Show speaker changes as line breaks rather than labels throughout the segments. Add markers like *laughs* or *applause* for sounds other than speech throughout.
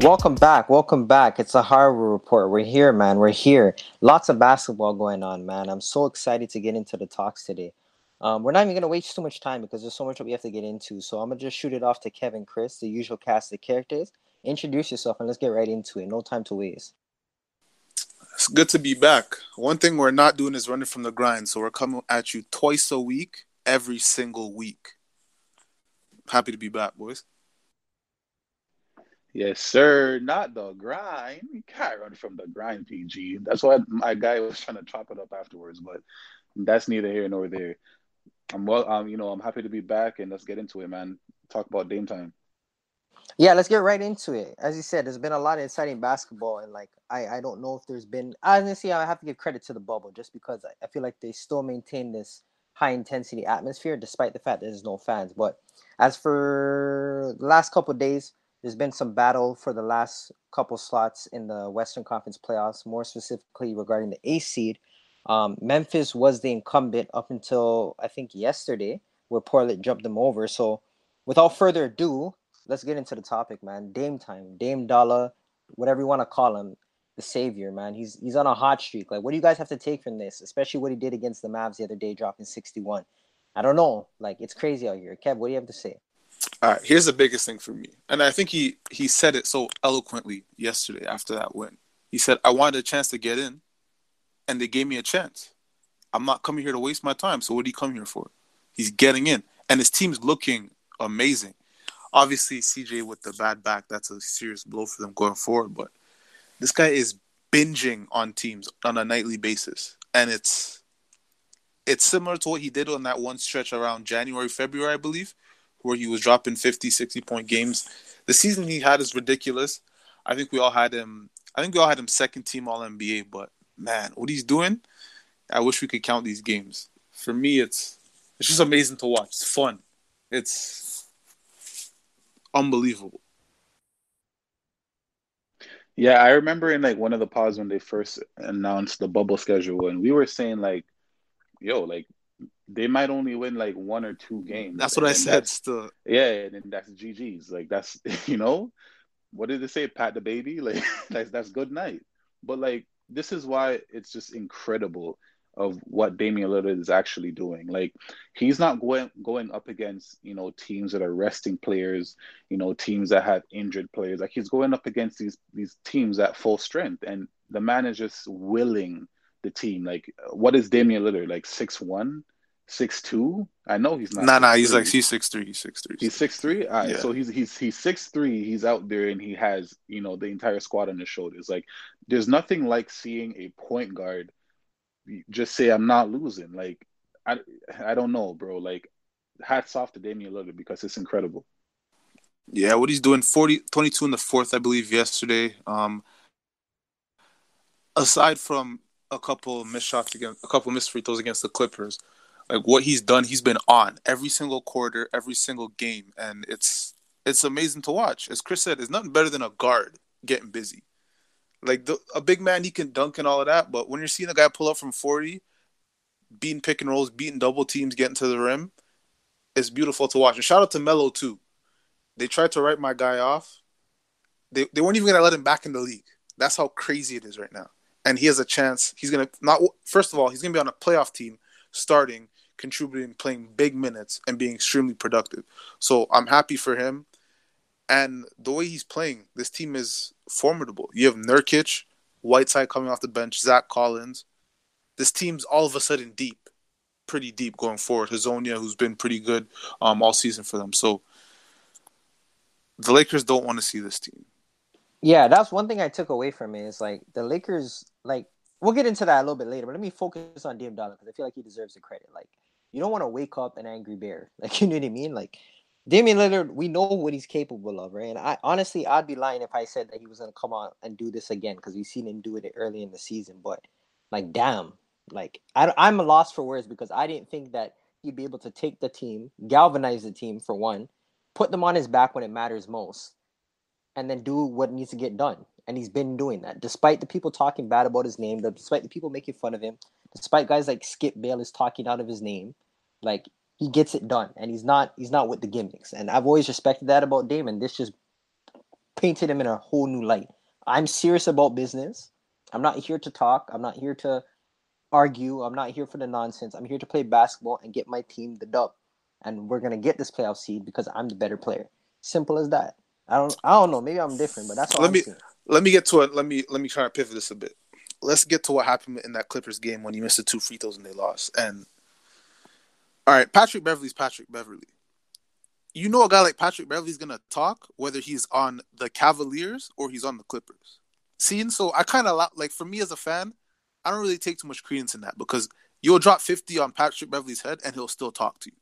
Welcome back. Welcome back. It's a Harvard report. We're here, man. We're here. Lots of basketball going on, man. I'm so excited to get into the talks today. Um, we're not even gonna waste too much time because there's so much that we have to get into. So I'm gonna just shoot it off to Kevin, Chris, the usual cast of characters. Introduce yourself and let's get right into it. No time to waste.
It's good to be back. One thing we're not doing is running from the grind. So we're coming at you twice a week, every single week. Happy to be back, boys.
Yes, sir. Not the grind. You can't run from the grind, PG. That's why my guy was trying to chop it up afterwards, but that's neither here nor there. I'm well. Um, you know, I'm happy to be back, and let's get into it, man. Talk about Dame time.
Yeah, let's get right into it. As you said, there's been a lot of exciting basketball, and like I, I don't know if there's been. Honestly, I have to give credit to the bubble just because I, I feel like they still maintain this high intensity atmosphere despite the fact that there's no fans. But as for the last couple days, there's been some battle for the last couple slots in the Western Conference playoffs, more specifically regarding the A seed. Um, Memphis was the incumbent up until I think yesterday, where Portland jumped them over. So, without further ado, let's get into the topic, man. Dame time, Dame Dollar, whatever you want to call him, the savior, man. He's he's on a hot streak. Like, what do you guys have to take from this, especially what he did against the Mavs the other day, dropping 61? I don't know. Like, it's crazy out here. Kev, what do you have to say?
All right, here's the biggest thing for me, and I think he he said it so eloquently yesterday after that win. He said, "I wanted a chance to get in, and they gave me a chance. I'm not coming here to waste my time. So what do you come here for? He's getting in, and his team's looking amazing. Obviously, CJ with the bad back, that's a serious blow for them going forward. But this guy is binging on teams on a nightly basis, and it's it's similar to what he did on that one stretch around January, February, I believe, where he was dropping 50, 60 point games. The season he had is ridiculous. I think we all had him. I think we all had him second team All NBA, but man, what he's doing, I wish we could count these games. For me, it's it's just amazing to watch. It's fun. It's unbelievable.
Yeah, I remember in like one of the pods when they first announced the bubble schedule, and we were saying like, "Yo, like they might only win like one or two games."
That's what I said. Still,
yeah, and then that's GG's. Like that's *laughs* you know, what did they say? Pat the baby. *laughs* Like that's that's good night. But like this is why it's just incredible of what Damian Lillard is actually doing. Like he's not going going up against, you know, teams that are resting players, you know, teams that have injured players. Like he's going up against these these teams at full strength and the man is just willing the team. Like what is Damian Lillard? Like six one? Six two? I know he's not.
Nah, nah, he's like he's six three. He's six three.
He's six three. All right, yeah. so he's he's he's six three. He's out there and he has you know the entire squad on his shoulders. Like, there's nothing like seeing a point guard just say I'm not losing. Like, I I don't know, bro. Like, hats off to Damian Lillard because it's incredible.
Yeah, what he's doing 40, 22 in the fourth, I believe, yesterday. Um, aside from a couple missed shots against a couple missed free throws against the Clippers like what he's done, he's been on every single quarter, every single game, and it's it's amazing to watch. As Chris said, it's nothing better than a guard getting busy. Like the, a big man, he can dunk and all of that, but when you're seeing a guy pull up from forty, beating pick and rolls, beating double teams, getting to the rim, it's beautiful to watch. And shout out to Melo too. They tried to write my guy off. They they weren't even gonna let him back in the league. That's how crazy it is right now. And he has a chance. He's gonna not. First of all, he's gonna be on a playoff team starting contributing, playing big minutes, and being extremely productive. So I'm happy for him. And the way he's playing, this team is formidable. You have Nurkic, Whiteside coming off the bench, Zach Collins. This team's all of a sudden deep, pretty deep going forward. Hezonja, who's been pretty good um, all season for them. So the Lakers don't want to see this team.
Yeah, that's one thing I took away from it. Is like the Lakers, like we'll get into that a little bit later. But let me focus on Dame Dollar because I feel like he deserves the credit. Like you don't want to wake up an angry bear. *laughs* Like you know what I mean? Like Damian Lillard, we know what he's capable of, right? And I honestly, I'd be lying if I said that he was gonna come out and do this again because we've seen him do it early in the season. But like, damn, like I, I'm a loss for words because I didn't think that he'd be able to take the team, galvanize the team for one, put them on his back when it matters most, and then do what needs to get done. And he's been doing that, despite the people talking bad about his name, despite the people making fun of him, despite guys like Skip Bayless talking out of his name, like he gets it done, and he's not he's not with the gimmicks. And I've always respected that about Damon. This just painted him in a whole new light. I'm serious about business. I'm not here to talk. I'm not here to argue. I'm not here for the nonsense. I'm here to play basketball and get my team the dub. And we're gonna get this playoff seed because I'm the better player. Simple as that. I don't I don't know. Maybe I'm different, but that's all
Let
I'm
me-
seeing.
Let me get to it. Let me let me try to pivot this a bit. Let's get to what happened in that Clippers game when he missed the two free throws and they lost. And all right, Patrick Beverly's Patrick Beverly. You know a guy like Patrick Beverly's gonna talk whether he's on the Cavaliers or he's on the Clippers. Seeing so I kind of like for me as a fan, I don't really take too much credence in that because you'll drop 50 on Patrick Beverly's head and he'll still talk to you.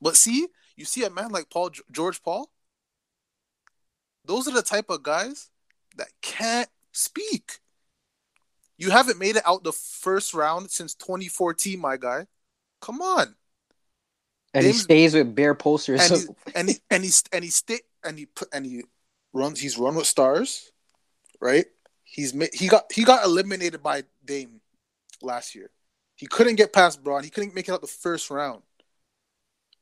But see, you see a man like Paul George Paul, those are the type of guys that can't speak. You haven't made it out the first round since 2014, my guy. Come on.
And he stays with bare posters.
And
So,
he *laughs* and he and he and he stay and he put and he runs. He's run with stars, right? He's he got he got eliminated by Dame last year. He couldn't get past Bron. He couldn't make it out the first round.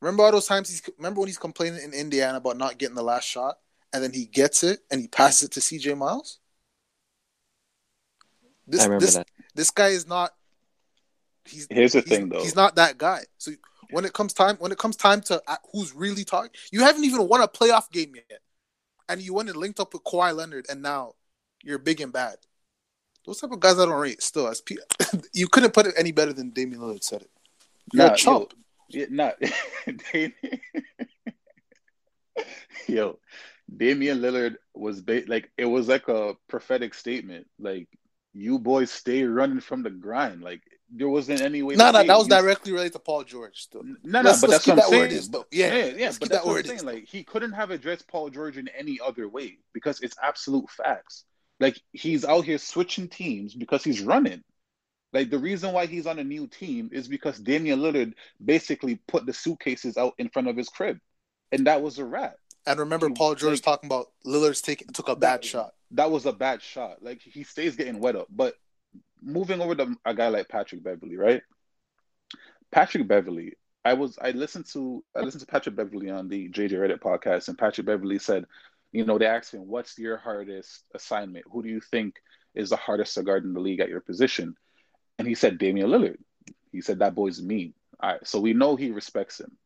Remember all those times he's remember when he's complaining in Indiana about not getting the last shot, and then he gets it and he passes it to CJ Miles. This
I remember
this
that.
this guy is not. He's
Here's the
he's-
thing, though.
He's not that guy. So when it comes time, when it comes time to uh, who's really talking, you haven't even won a playoff game yet, and you went and linked up with Kawhi Leonard, and now you're big and bad. Those type of guys I don't rate. Still, as P- *laughs* you couldn't put it any better than Damian Lillard said it. You're
Nah,
a chump.
Yo, yeah, not *laughs* *laughs* yo. Damian Lillard was ba- like it was like a prophetic statement. Like you boys stay running from the grind. Like there wasn't any way.
No, no, that was
you-
directly related to Paul George. Still,
No, no, but that's what I'm
that
saying.
is, though. Yeah,
yeah, yeah. But that's
that
what I'm saying. Like he couldn't have addressed Paul George in any other way because it's absolute facts. Like he's out here switching teams because he's running. Like the reason why he's on a new team is because Damian Lillard basically put the suitcases out in front of his crib, and that was a wrap.
and remember,
You-
Paul George
like-
talking about Lillard's taking took a bad
That-
shot.
That was a bad shot. Like he stays getting wet up. But moving over to a guy like Patrick Beverly, right? Patrick Beverly, I was I listened to I listened to Patrick Beverly on the JJ Redick podcast, and Patrick Beverly said, you know, they asked him, "What's your hardest assignment? Who do you think is the hardest to guard in the league at your position?" And he said Damian Lillard. He said that boy's mean. All right, so we know he respects him.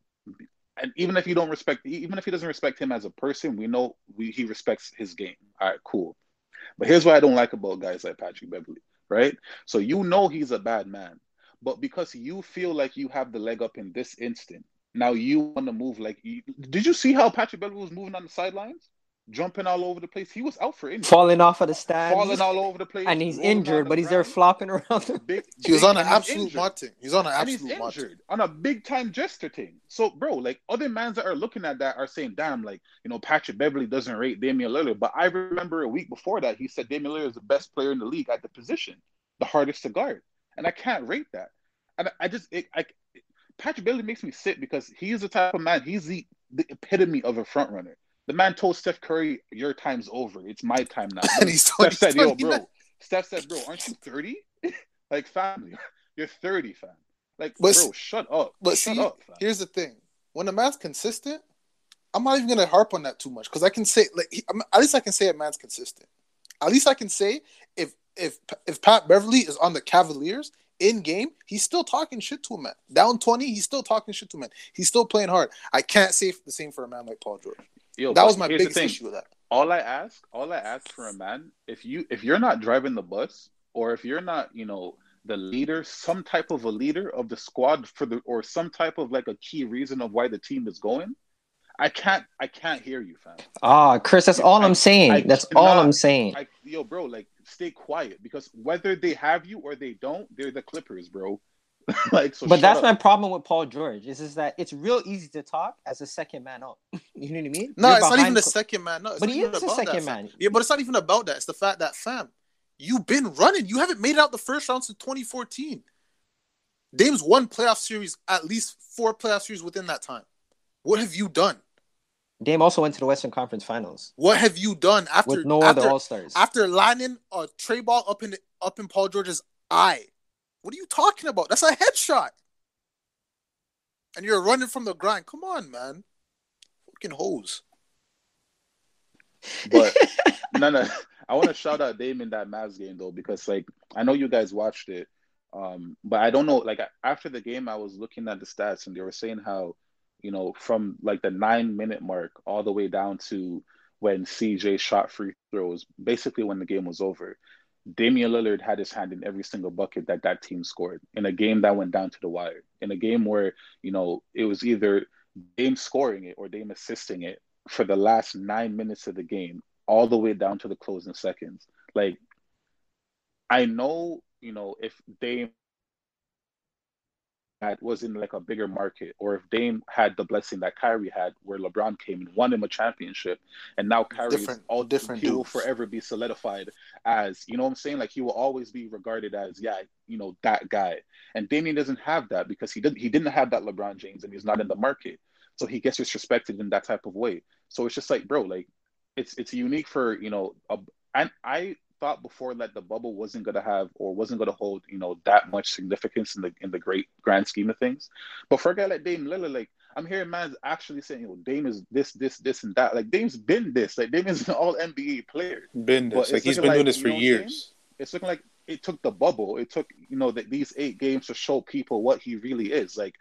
And even if you don't respect, even if he doesn't respect him as a person, we know we, he respects his game. All right, cool. But here's what I don't like about guys like Patrick Beverly, right? So you know he's a bad man, but because you feel like you have the leg up in this instant, now you want to move like. You, did you see how Patrick Beverly was moving on the sidelines, jumping all over the place? He was out for injury,
falling off of the stands.
falling all over the place,
and he's injured, but he's there flopping around.
Big, *laughs*
He was
big-
on an absolute. Martin. He's on an
And he's
absolute Martin.
injured on a big time jester thing. So, bro, like other mans that are looking at that are saying, damn, like, you know, Patrick Beverly doesn't rate Damian Lillard. But I remember a week before that, he said Damian Lillard is the best player in the league at the position, the hardest to guard. And I can't rate that. And I, I just, it, I, Patrick Beverly makes me sick because he is the type of man, he's the, the epitome of a front runner. The man told Steph Curry, your time's over. It's my time now. *laughs*
And he's
Steph
20,
said, yo,
29.
bro. Steph said, bro, aren't you 30? *laughs* like, family, *laughs* you're 30, fam. Like,
But
bro, shut up.
But
shut
see,
up,
here's the thing: when a man's consistent, I'm not even gonna harp on that too much because I can say, like, he, at least I can say a man's consistent. At least I can say if if if Pat Beverly is on the Cavaliers in game, he's still talking shit to a man. Down twenty, he's still talking shit to a man. He's still playing hard. I can't say the same for a man like Paul George.
Yo,
That was my
here's the
biggest
thing.
issue with that.
all I ask, all I ask for a man, if you if you're not driving the bus or if you're not, you know, the leader, some type of a leader of the squad for the or some type of like a key reason of why the team is going, I can't I can't hear you, fam.
Ah, Chris, that's all
I-
I'm saying.
I
that's all I'm saying.
I yo, bro, like stay quiet because whether they have you or they don't, they're the Clippers, bro. *laughs* like so
but that's
up.
my problem with Paul George. Is is that it's real easy to talk as a second man up. *laughs* you know what I mean?
No,
You're
it's not even the second man. No, it's
But
not
he
even
is a second
that, fam.
man.
Yeah, but it's not even about that. It's the fact that, fam, you've been running. You haven't made it out the first round since 2014. Dame's won playoff series, at least four playoff series within that time. What have you done?
Dame also went to the Western Conference Finals
What have you done after
with no
after,
other All Stars.
after lining a tray ball up in up in Paul George's eye? What are you talking about? That's a headshot. And you're running from the grind. Come on, man. Fucking hose.
But *laughs* no, no. I want to shout out Dame in that Mavs game though, because like I know you guys watched it, um, but I don't know. Like after the game, I was looking at the stats and they were saying how, you know, from like the nine minute mark all the way down to when CJ shot free throws, basically when the game was over, Damian Lillard had his hand in every single bucket that that team scored in a game that went down to the wire. In a game where you know it was either Dame scoring it or Dame assisting it for the last nine minutes of the game, all the way down to the closing seconds. Like, I know you know if Dame had was in like a bigger market, or if Dame had the blessing that Kyrie had, where LeBron came and won him a championship, and now Kyrie
different, all different.
He will forever be solidified as you know what I'm saying. Like he will always be regarded as yeah, you know that guy. And Damian doesn't have that because he didn't he didn't have that LeBron James, and he's not in the market, so he gets disrespected in that type of way. So it's just like, bro, like it's it's unique for you know, a, and I thought before that the bubble wasn't going to have or wasn't going to hold you know that much significance in the in the great grand scheme of things. But for a guy like Dame Lillard, like I'm hearing man's actually saying, you know, Dame is this, this, this, and that. Like Dame's been this. Like Dame is an all NBA player.
Been this. Like he's been like, doing this for years.
It's looking like it took the bubble. It took you know that these eight games to show people what he really is. Like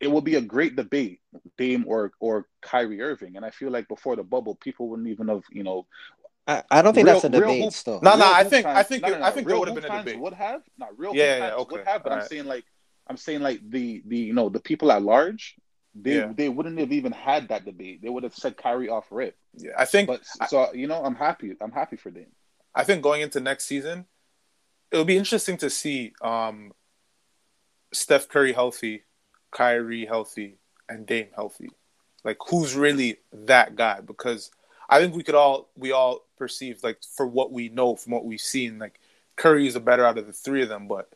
it will be a great debate, Dame or or Kyrie Irving. And I feel like before the bubble, people wouldn't even have you know
I, I don't think real, that's a debate. Hoop, still,
no, no, I think fans, I think no, no, no, I think
there
would have been a debate.
Would have not real.
Yeah, yeah, okay.
Would have, but All I'm right. saying like I'm saying like the the you know the people at large, they yeah. they wouldn't have even had that debate. They would have said Kyrie off rip.
Yeah, I think.
But so you know, I'm happy. I'm happy for them.
I think going into next season, it'll be interesting to see um, Steph Curry healthy, Kyrie healthy, and Dame healthy. Like who's really that guy? Because I think we could all we all perceive like for what we know from what we've seen, like Curry is a better out of the three of them, but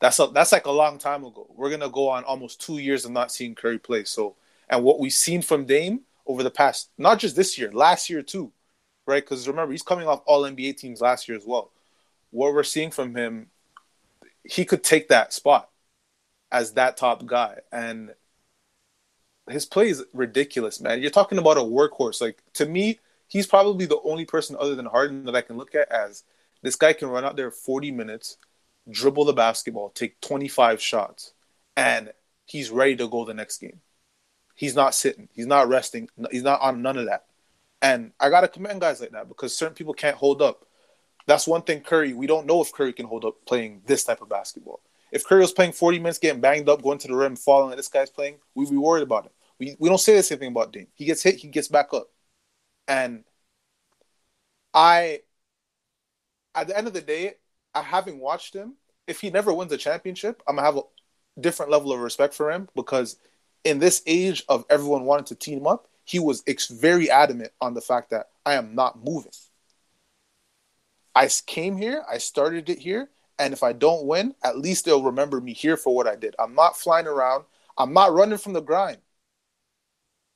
that's a, that's like a long time ago. We're gonna go on almost two years of not seeing Curry play. So, and what we've seen from Dame over the past, not just this year, last year too, right? Because remember, he's coming off All NBA teams last year as well. What we're seeing from him, he could take that spot as that top guy, and his play is ridiculous, man. You're talking about a workhorse. Like to me, he's probably the only person other than Harden that I can look at as this guy can run out there 40 minutes, dribble the basketball, take 25 shots, and he's ready to go the next game. He's not sitting, he's not resting, he's not on none of that. And I gotta commend guys like that because certain people can't hold up. That's one thing Curry, we don't know if Curry can hold up playing this type of basketball. If Curry was playing 40 minutes, getting banged up, going to the rim, falling like this guy's playing, we'd be worried about it. We, we don't say the same thing about Dame. He gets hit, he gets back up. And I, at the end of the day, I having watched him, if he never wins a championship, I'm gonna have a different level of respect for him because in this age of everyone wanting to team up, he was ex- very adamant on the fact that I am not moving. I came here, I started it here, and if I don't win, at least they'll remember me here for what I did. I'm not flying around. I'm not running from the grind.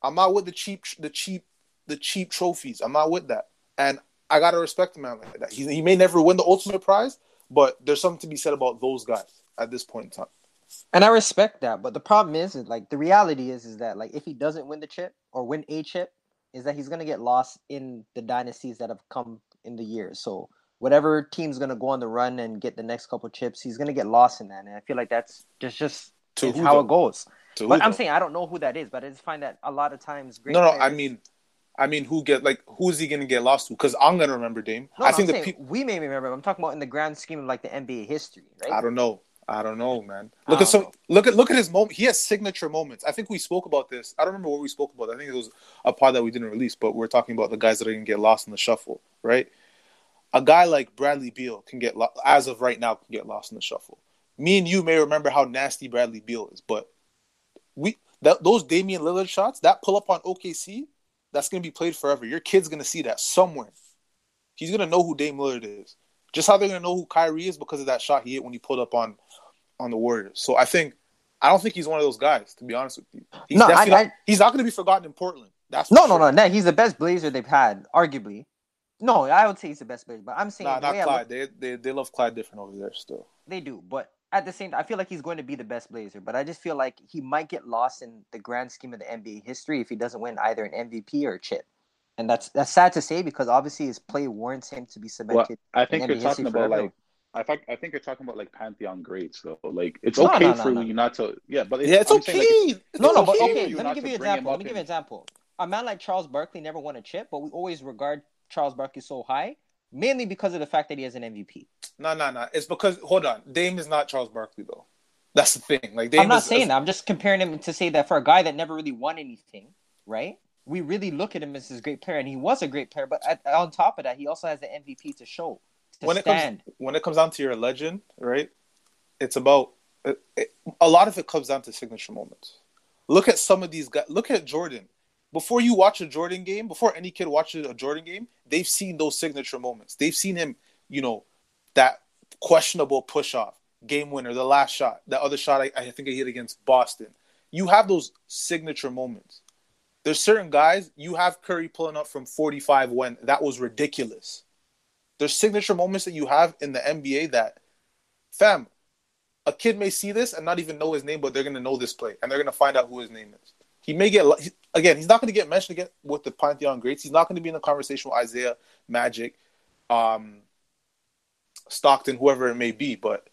I'm not with the cheap, the cheap the cheap trophies. I'm not with that. And I gotta respect a man like that. He, he may never win the ultimate prize, but there's something to be said about those guys at this point in time.
And I respect that, but the problem is, is like the reality is, is that like if he doesn't win the chip or win a chip, is that he's gonna get lost in the dynasties that have come in the years. So whatever team's gonna go on the run and get the next couple chips, he's gonna get lost in that. And I feel like that's just just how though? it goes. To but I'm though? saying I don't know who that is, but I just find that a lot of times.
no, no, I mean I mean, who get like who's he gonna get lost to? Because I'm gonna remember Dame.
No, I think the pe- we may remember. I'm talking about in the grand scheme of like the NBA history, right?
I don't know. I don't know, man. Look at some. Know. Look at look at his moment. He has signature moments. I think we spoke about this. I don't remember what we spoke about. I think it was a pod that we didn't release, but we're talking about the guys that are gonna get lost in the shuffle, right? A guy like Bradley Beal can get lo- as of right now can get lost in the shuffle. Me and you may remember how nasty Bradley Beal is, but we that those Damian Lillard shots, that pull up on OKC, that's going to be played forever. Your kid's going to see that somewhere. He's going to know who Dame Lillard is. Just how they're going to know who Kyrie is because of that shot he hit when he pulled up on on the Warriors. So I think I don't think he's one of those guys. To be honest with you, he's
no, I,
not, I, he's not going to be forgotten in Portland. That's
no, sure. no, no, no. He's the best Blazer they've had, arguably. No, I would say he's the best Blazer, but I'm saying
nah, not Clyde. Look, they, they they love Clyde different over there still.
They do, but at the same time, I feel like he's going to be the best Blazer, but I just feel like he might get lost in the grand scheme of the NBA history if he doesn't win either an MVP or a chip. and that's that's sad to say because obviously his play warrants him to be cemented.
Well, I think
in
you're
NBA
talking about
forever.
like I think I think you're talking about like pantheon greats though. Like it's
No,
okay
no, no,
for
no.
you not to yeah, but
yeah, it's
I'm
okay.
saying, like,
It's
No, no, but
okay for
okay. Let me give you an example. Let me give you an example. A man like Charles Barkley never won a chip, but we always regard Charles Barkley so high, mainly because of the fact that he has an MVP.
No, no, no. It's because hold on, Dame is not Charles Barkley though. That's the thing. Like Dame
I'm not
is,
saying that. I'm just comparing him to say that for a guy that never really won anything, right? We really look at him as this great player, and he was a great player. But at, on top of that, he also has the MVP to show, to
when it
stand.
comes when it comes down to your legend, right? It's about it, it- a lot of it comes down to signature moments. Look at some of these guys. Look at Jordan. Before you watch a Jordan game, before any kid watches a Jordan game, they've seen those signature moments. They've seen him, you know, that questionable push off, game winner, the last shot, that other shot I, I think I hit against Boston. You have those signature moments. There's certain guys you have Curry pulling up from 45 when that was ridiculous. There's signature moments that you have in the NBA that, fam, a kid may see this and not even know his name, but they're gonna know this play and they're gonna find out who his name is. He may get again. He's not gonna get mentioned again with the pantheon greats. He's not gonna be in the conversation with Isaiah, Magic, um, Stockton, whoever it may be. But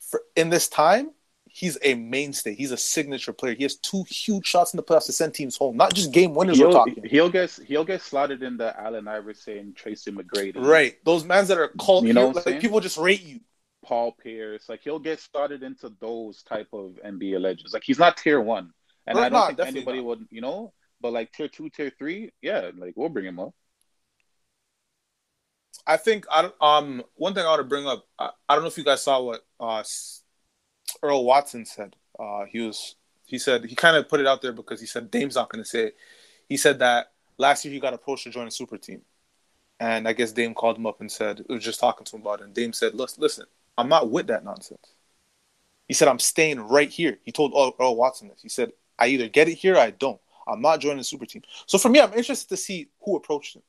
for, in this time, he's a mainstay. He's a signature player. He has two huge shots in the playoffs to send teams home, not just game winners. We're
He'll,
talking.
he'll get he'll get slotted in the Allen Iverson, Tracy McGrady,
Right, those mans that are called,
You know
you
what I'm
like, people just rate you.
Paul Pierce. Like he'll get started into those type of NBA legends. Like he's not tier one, and
Right,
I don't
no,
think anybody
not.
would, you know. But like tier two, tier three, yeah, like we'll bring him up.
I think I um one thing I want to bring up. I, I don't know if you guys saw what uh Earl Watson said. Uh, he was he said he kind of put it out there because he said Dame's not going to say it. He said that last year he got approached to join a super team, and I guess Dame called him up and said it was just talking to him about it. And Dame said, "Listen, listen, I'm not with that nonsense." He said, "I'm staying right here." He told Earl, Earl Watson this. He said, "I either get it here or I don't. I'm not joining the super team." So for me, I'm interested to see who approached him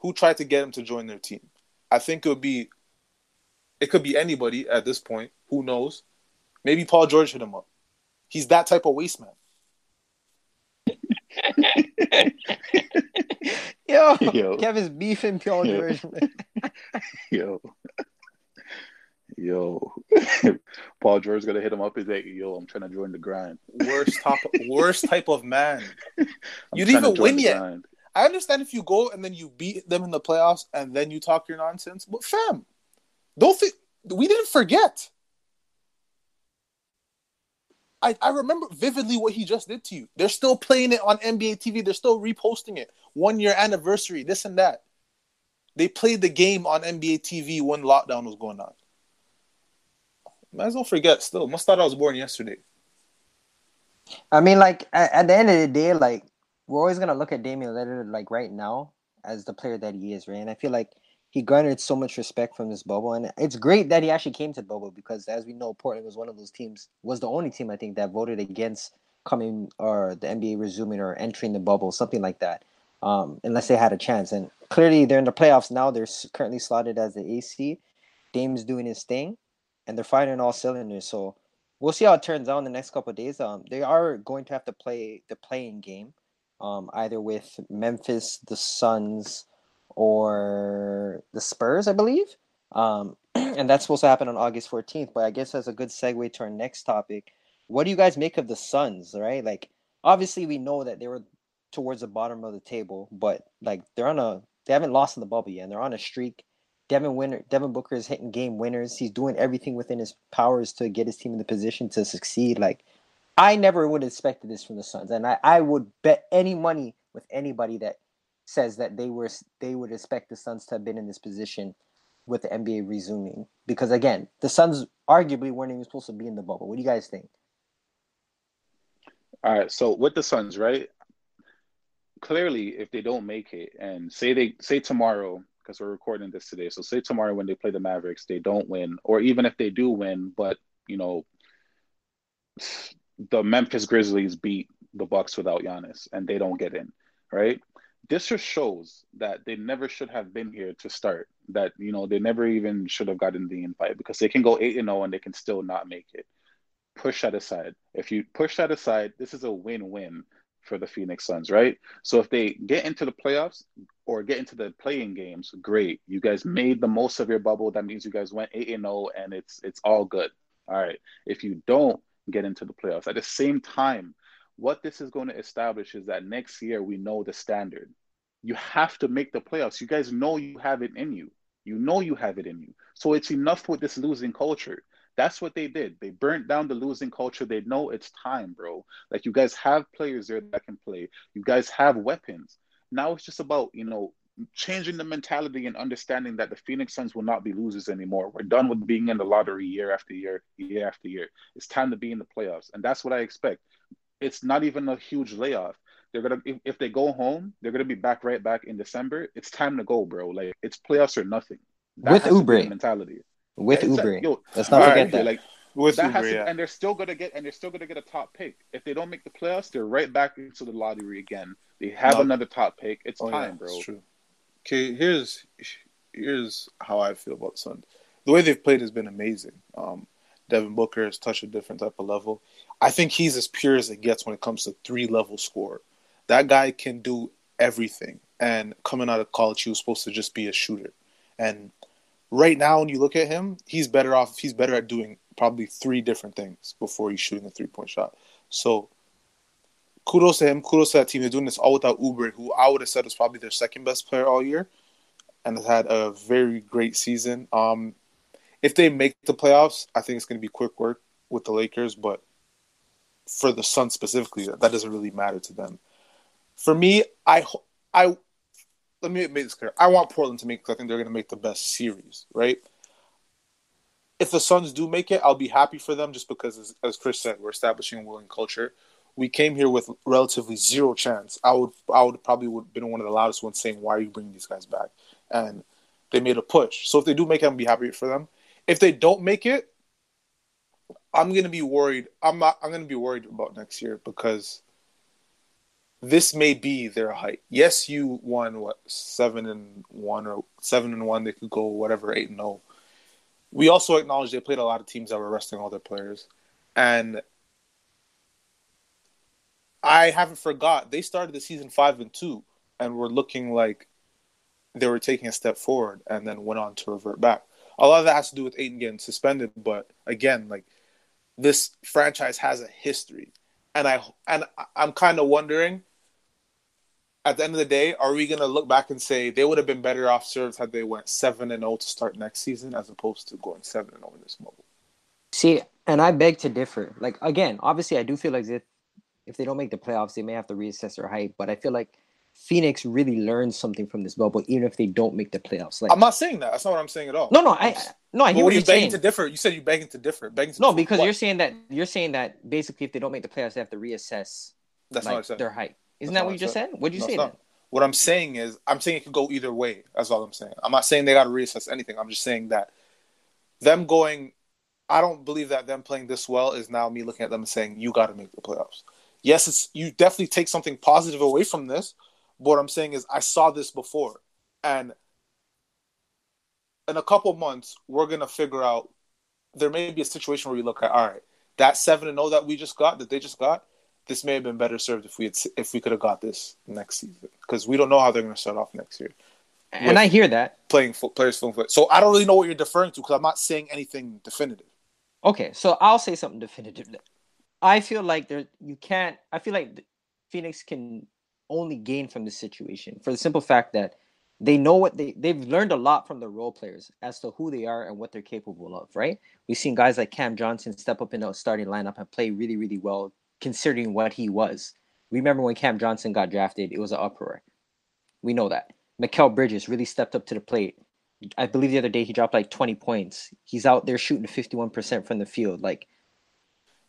who tried to get him to join their team. I think it would be, it could be anybody at this point. Who knows? Maybe Paul George hit him up. He's that type of waste man. *laughs*
Yo,
Yo.
Kevin's beefing Paul
Yo.
George. *laughs*
Yo, yo, *laughs* Paul George's gonna hit him up. He's like, yo, I'm trying to join the grind.
Worst top, worst type of man.
I'm
You didn't even win yet.
grind.
I understand if you go and then you beat them in the playoffs and then you talk your nonsense, but fam, don't think we didn't forget. I, I remember vividly what he just did to you. They're still playing it on NBA TV. They're still reposting it. One year anniversary, this and that. They played the game on NBA TV when lockdown was going on. Might as well forget still. Must thought I was born yesterday.
I mean, like at, at the end of the day, like we're always gonna look at Damian Lillard like right now as the player that he is, right? And I feel like he garnered so much respect from this bubble, and it's great that he actually came to the bubble because, as we know, Portland was one of those teams, was the only team I think that voted against coming or the NBA resuming or entering the bubble, something like that, um, unless they had a chance. And clearly, they're in the playoffs now. They're currently slotted as the AC. Dame's doing his thing, and they're firing all cylinders. So we'll see how it turns out in the next couple days. Um, they are going to have to play the playing game, um, either with Memphis, the Suns, or the Spurs, I believe. Um, *clears throat* and that's supposed to happen on August 14th. But I guess that's a good segue to our next topic. What do you guys make of the Suns? Right, like obviously we know that they were towards the bottom of the table, but like they're on a they haven't lost in the bubble yet. And they're on a streak. Devin Winner, Devin Booker is hitting game winners. He's doing everything within his powers to get his team in the position to succeed. Like, I never would have expected this from the Suns, and I, I would bet any money with anybody that says that they were they would expect the Suns to have been in this position with the NBA resuming. Because again, the Suns arguably weren't even supposed to be in the bubble. What do you guys think?
All right, so with the Suns, right? Clearly, if they don't make it, and say they say tomorrow, because we're recording this today, so say tomorrow when they play the Mavericks, they don't win, or even if they do win, but you know, the Memphis Grizzlies beat the Bucks without Giannis, and they don't get in, right? This just shows that they never should have been here to start. That you know they never even should have gotten the invite because they can go eight and zero and they can still not make it push that aside. If you push that aside, this is a win-win for the Phoenix Suns, right? So if they get into the playoffs or get into the playing games, great. You guys made the most of your bubble. That means you guys went 8 and 0 and it's it's all good. All right. If you don't get into the playoffs, at the same time, what this is going to establish is that next year we know the standard. You have to make the playoffs. You guys know you have it in you. You know you have it in you. So it's enough with this losing culture. That's what they did. They burnt down the losing culture. They know it's time, bro. Like you guys have players there that can play. You guys have weapons. Now it's just about, you know, changing the mentality and understanding that the Phoenix Suns will not be losers anymore. We're done with being in the lottery year after year, year after year. It's time to be in the playoffs. And that's what I expect. It's not even a huge layoff. They're gonna if, if they go home, they're gonna be back right back in December. It's time to go, bro. Like it's playoffs or nothing.
That with Oubre mentality with yeah, Oubre. Yo, Let's not forget right, that.
Like with that Oubre, to, yeah. and they're still gonna get and they're still gonna get a top pick. If they don't make the playoffs, they're right back into the lottery again. They have no. another top pick. It's oh, time, yeah, bro.
true. Okay, here's here's how I feel about the Suns. The way they've played has been amazing. Um, Devin Booker has touched a different type of level. I think he's as pure as it gets when it comes to three level score. That guy can do everything. And coming out of college, he was supposed to just be a shooter. And right now when you look at him, he's better off. He's better at doing probably three different things before he's shooting a three point shot. So kudos to him. Kudos to that team. They're doing this all without Oubre, who I would have said was probably their second best player all year, and has had a very great season. Um, if they make the playoffs, I think it's going to be quick work with the Lakers, but for the Suns specifically, that doesn't really matter to them. For me, I I let me make this clear. I want Portland to make. because I think they're going to make the best series, right? If the Suns do make it, I'll be happy for them, just because, as, as Chris said, we're establishing a winning culture. We came here with relatively zero chance. I would, I would probably would have been one of the loudest ones saying, "Why are you bringing these guys back?" And they made a push. So if they do make it, I'm be happy for them. If they don't make it, I'm gonna be worried. I'm not. I'm gonna be worried about next year because this may be their height. Yes, you won what seven and one or seven and one. They could go whatever eight and zero. Oh. We also acknowledge they played a lot of teams that were resting all their players, and I haven't forgot they started the season five and two, and were looking like they were taking a step forward, and then went on to revert back. A lot of that has to do with Ayton getting suspended, but again, like this franchise has a history, and I and I'm kind of wondering at the end of the day, are we going to look back and say they would have been better off served had they went seven and zero oh to start next season as opposed to going seven and zero oh in this bubble?
See, and I beg to differ. Like again, obviously, I do feel like if they don't make the playoffs, they may have to reassess their height. But I feel like Phoenix really learned something from this bubble, even if they don't make the playoffs. Like
I'm not saying that. That's not what I'm saying at all.
No, no, I no, I hear what
you're
saying.
to differ. You said you begging to differ. Begging to
no,
differ.
because what? you're saying that you're saying that basically if they don't make the playoffs, they have to reassess.
That's like, not
their height. Isn't That's that what you just said? What did you no, say?
What I'm saying is, I'm saying it could go either way. That's all I'm saying. I'm not saying they got to reassess anything. I'm just saying that them going, I don't believe that them playing this well is now me looking at them and saying you got to make the playoffs. Yes, it's you definitely take something positive away from this. But what I'm saying is, I saw this before, and in a couple months, we're gonna figure out. There may be a situation where we look at, all right, that seven and zero oh that we just got, that they just got, this may have been better served if we had if we could have got this next season because we don't know how they're going to start off next year.
And I hear that
playing fo- players film foot. So I don't really know what you're deferring to because I'm not saying anything definitive.
Okay, so I'll say something definitive. I feel like there you can't. I feel like Phoenix can only gain from this situation for the simple fact that they know what they they've learned a lot from the role players as to who they are and what they're capable of. Right? We've seen guys like Cam Johnson step up in the starting lineup and play really really well considering what he was. Remember when Cam Johnson got drafted, it was an uproar. We know that. Mikal Bridges really stepped up to the plate. I believe the other day he dropped like 20 points. He's out there shooting 51% from the field. Like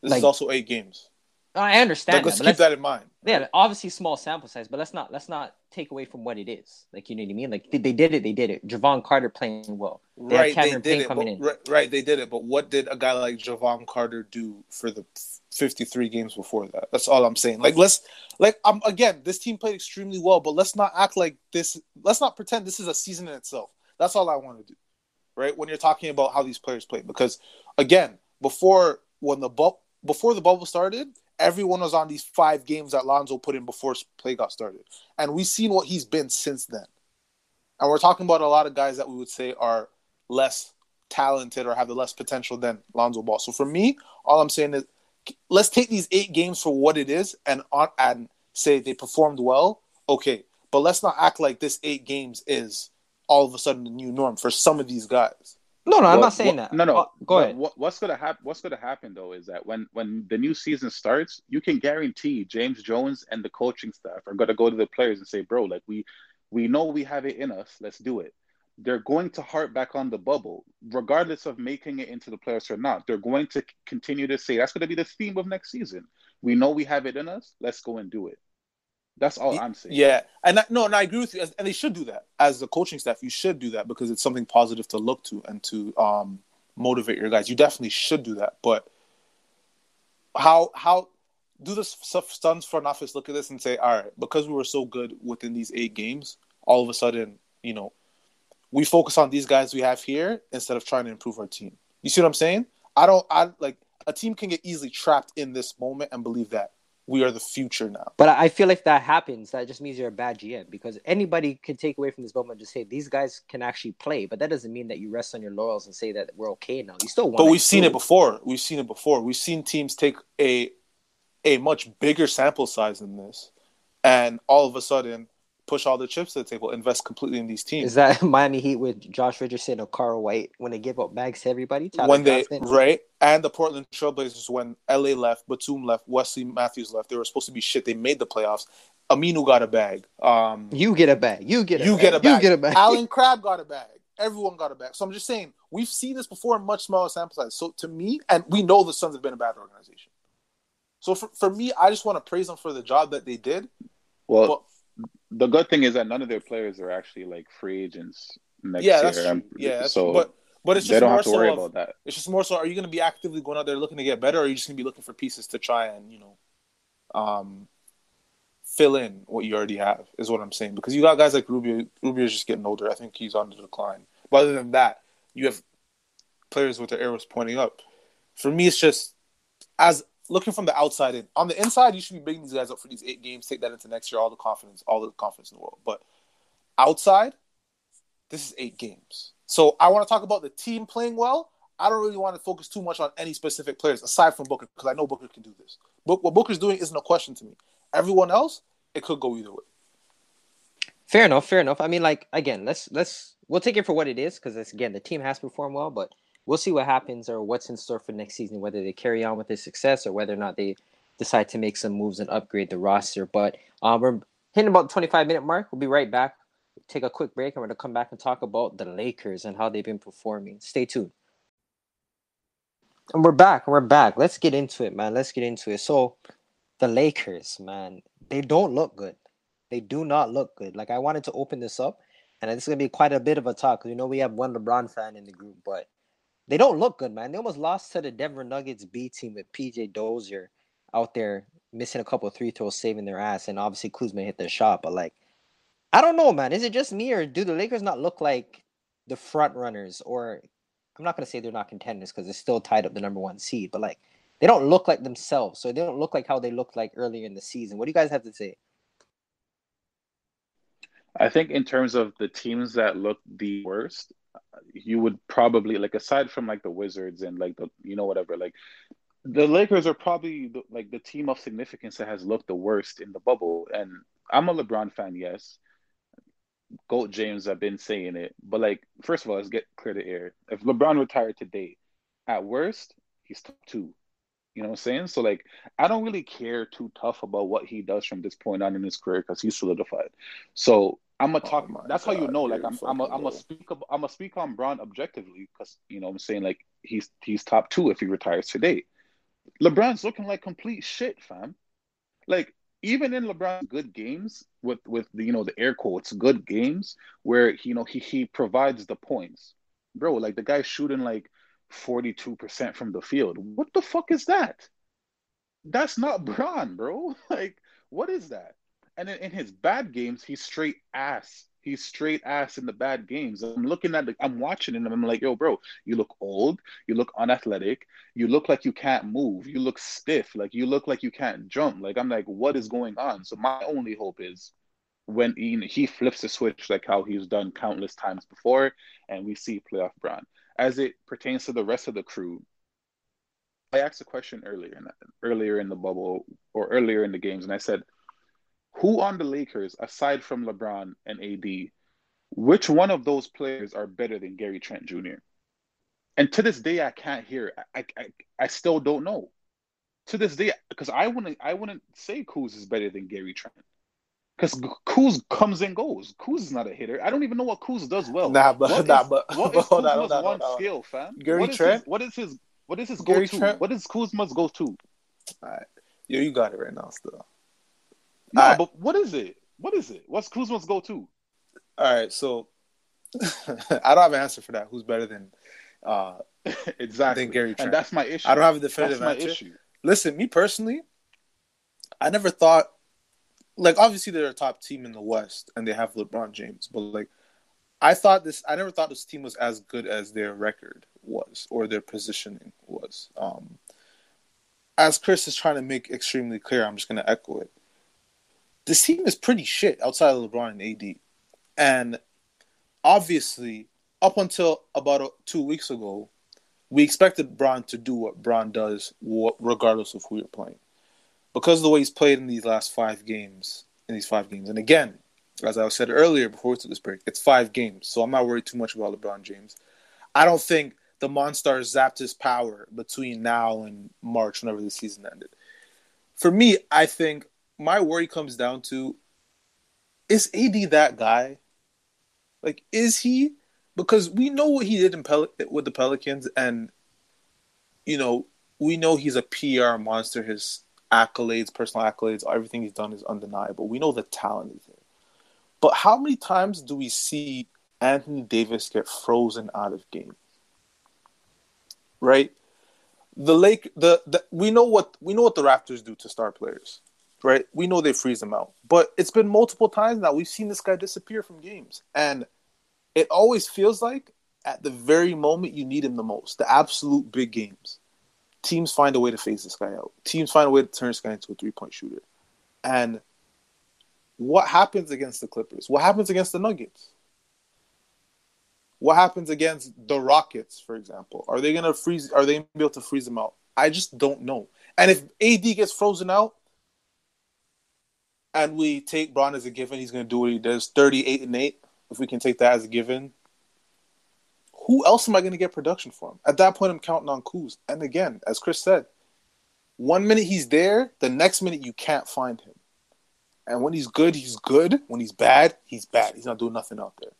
this like, is also eight games.
I understand.
Like, let's that, keep that in mind.
Yeah, obviously small sample size, but let's not let's not take away from what it is. Like you know what I mean? Like they, they did it, they did it. Jevon Carter playing well.
They right, they did it. But, right, right, they did it. But what did a guy like Jevon Carter do for the 53 games before that? That's all I'm saying. Like let's like I'm again, this team played extremely well, but let's not act like this. Let's not pretend this is a season in itself. That's all I want to do. Right when you're talking about how these players played, because again, before when the bu- before the bubble started, everyone was on these five games that Lonzo put in before play got started, and we've seen what he's been since then. And we're talking about a lot of guys that we would say are less talented or have the less potential than Lonzo Ball. So for me, all I'm saying is let's take these eight games for what it is and and say they performed well. Okay, but let's not act like this eight games is all of a sudden the new norm for some of these guys.
No, no, I'm not saying
what,
that.
No, no.
Go ahead.
What, what's gonna happen? What's gonna happen though is that when when the new season starts, you can guarantee James Jones and the coaching staff are gonna go to the players and say, "Bro, like we we know we have it in us. Let's do it." They're going to harp back on the bubble, regardless of making it into the playoffs or not. They're going to continue to say that's going to be the theme of next season. We know we have it in us. Let's go and do it. That's all I'm saying.
Yeah, and I, no, and I agree with you. And they should do that as the coaching staff. You should do that because it's something positive to look to and to um, motivate your guys. You definitely should do that. But how how do the Suns front office look at this and say, all right, because we were so good within these eight games, all of a sudden, you know, we focus on these guys we have here instead of trying to improve our team. You see what I'm saying? I don't. I like a team can get easily trapped in this moment and believe that we are the future now.
But I feel like that happens. That just means you're a bad GM because anybody can take away from this moment and just say these guys can actually play. But that doesn't mean that you rest on your laurels and say that we're okay now. You still want.
But we've seen it before. We've seen it before. We've seen teams take a a much bigger sample size than this, and all of a sudden push all the chips to the table, invest completely in these teams.
Is that *laughs* Miami Heat with Josh Richardson or Carl White when they give up bags to everybody?
Tyler when they Johnson? right, and the Portland Trailblazers when LA left, Batum left, Wesley Matthews left. They were supposed to be shit. They made the playoffs. Aminu got a bag. Um,
you get a bag. You get a
you
bag.
get a bag.
You get a bag.
Allen *laughs* Crabbe got a bag. Everyone got a bag. So I'm just saying we've seen this before in much smaller sample size. So to me, and we know the Suns have been a bad organization. So for, for me, I just want to praise them for the job that they did.
Well, but the good thing is that none of their players are actually like free agents next
yeah,
year.
That's true. Yeah, that's so true. but but it's just they don't more have to so worry of, about that. It's just more so. Are you going to be actively going out there looking to get better, or are you just going to be looking for pieces to try and you know, um, fill in what you already have? Is what I'm saying. Because you got guys like Rubio. Rubio's just getting older. I think he's on the decline. But other than that, you have players with their arrows pointing up. For me, it's just as looking from the outside in. On the inside, you should be bringing these guys up for these eight games. Take that into next year. All the confidence, all the confidence in the world. But outside, this is eight games. So I want to talk about the team playing well. I don't really want to focus too much on any specific players aside from Booker because I know Booker can do this. But what Booker's doing isn't a question to me. Everyone else, it could go either way.
Fair enough. Fair enough. I mean, like again, let's let's we'll take it for what it is because again, the team has performed well, but we'll see what happens or what's in store for next season, whether they carry on with this success or whether or not they decide to make some moves and upgrade the roster. But um, we're hitting about the 25 minute mark. We'll be right back. Take a quick break and we're going to come back and talk about the Lakers and how they've been performing. Stay tuned. And we're back. We're back. Let's get into it, man. Let's get into it. So, the Lakers, man, they don't look good. They do not look good. Like, I wanted to open this up, and this is going to be quite a bit of a talk you know we have one LeBron fan in the group, but they don't look good, man. They almost lost to the Denver Nuggets B team with PJ Dozier out there missing a couple three throws, saving their ass, and obviously Kuzma hit the shot. But like, I don't know, man. Is it just me or do the Lakers not look like the front runners? Or I'm not gonna say they're not contenders because they're still tied up the number one seed, but like they don't look like themselves. So they don't look like how they looked like earlier in the season. What do you guys have to say?
I think in terms of the teams that look the worst, you would probably like aside from like the Wizards and like the you know whatever like the Lakers are probably the, like the team of significance that has looked the worst in the bubble. And I'm a LeBron fan, yes. Goat James, I've been saying it, but like first of all, let's get clear the air. If LeBron retired today, at worst, he's top two. You know what I'm saying? So like, I don't really care too tough about what he does from this point on in his career because he's solidified. So I'm gonna talk. Oh that's God, how you know. Like I'm, I'm, a, I'm gonna speak. I'm gonna speak on Bron objectively because you know I'm saying like he's he's top two if he retires today. LeBron's looking like complete shit, fam. Like even in LeBron's good games with with the you know the air quotes good games where you know he he provides the points, bro. Like the guy's shooting like forty two percent from the field. What the fuck is that? That's not Bron, bro. *laughs* Like what is that? And in, in his bad games, he's straight ass He's straight ass in the bad games. I'm looking at the, I'm watching him, I'm like, yo, bro, you look old, you look unathletic, you look like you can't move, you look stiff, like you look like you can't jump. Like I'm like, what is going on? So my only hope is when he, he flips the switch like how he's done countless times before, and we see playoff Bron. As it pertains to the rest of the crew, I asked a question earlier in earlier in the bubble or earlier in the games, and I said, who on the Lakers, aside from LeBron and AD, which one of those players are better than Gary Trent Jr.? And to this day, I can't hear. I I, I still don't know. To this day, because I wouldn't I wouldn't say Kuz is better than Gary Trent. Because Kuz comes and goes. Kuz is not a hitter. I don't even know what Kuz does well.
Nah, but
what
nah,
is,
but
what *laughs* is
hold on,
Kuzma's
on,
one
on.
skill, fam?
Gary
what is
Trent?
His, what is his what is his go to? What is Kuzma's go to?
All right. Yo, you got it right now still.
No, but what is it? What is it? What's Kuzma's go to?
All right, so *laughs* I don't have an answer for that. Who's better than uh *laughs*
exactly.
than Gary Trent?
And that's my issue.
I don't have a
that's
definitive
my
answer.
issue.
Listen, me personally, I never thought like obviously they're a top team in the West and they have LeBron James, but like I thought this I never thought this team was as good as their record was or their positioning was. Um as Chris is trying to make extremely clear, I'm just gonna echo it. This team is pretty shit outside of LeBron and AD. And obviously, up until about two weeks ago, we expected Bron to do what Bron does, regardless of who you're playing, because of the way he's played in these last five games. In these five games, and again, as I said earlier before we took this break, it's five games, so I'm not worried too much about LeBron James. I don't think the Monster zapped his power between now and March, whenever the season ended. For me, I think my worry comes down to: Is AD that guy? Like, is he? Because we know what he did in Pel- with the Pelicans, and you know we know he's a PR monster. His accolades, personal accolades, everything he's done is undeniable. We know the talent is there. But how many times do we see Anthony Davis get frozen out of game? Right? The Lake the, the we know what we know what the Raptors do to star players. Right? We know they freeze them out. But it's been multiple times now we've seen this guy disappear from games. And it always feels like at the very moment you need him the most, the absolute big games, teams find a way to phase this guy out. Teams find a way to turn this guy into a three point shooter. And what happens against the Clippers? What happens against the Nuggets? What happens against the Rockets, for example? Are they gonna freeze? Are they gonna be able to freeze them out? I just don't know. And if AD gets frozen out, and we take Bron as a given, he's gonna do what he does, thirty-eight and eight. If we can take that as a given, who else am I going to get production from? At that point, I'm counting on Kuz. And again, as Chris said, one minute he's there, the next minute you can't find him. And when he's good, he's good. When he's bad, he's bad. He's not doing nothing out there.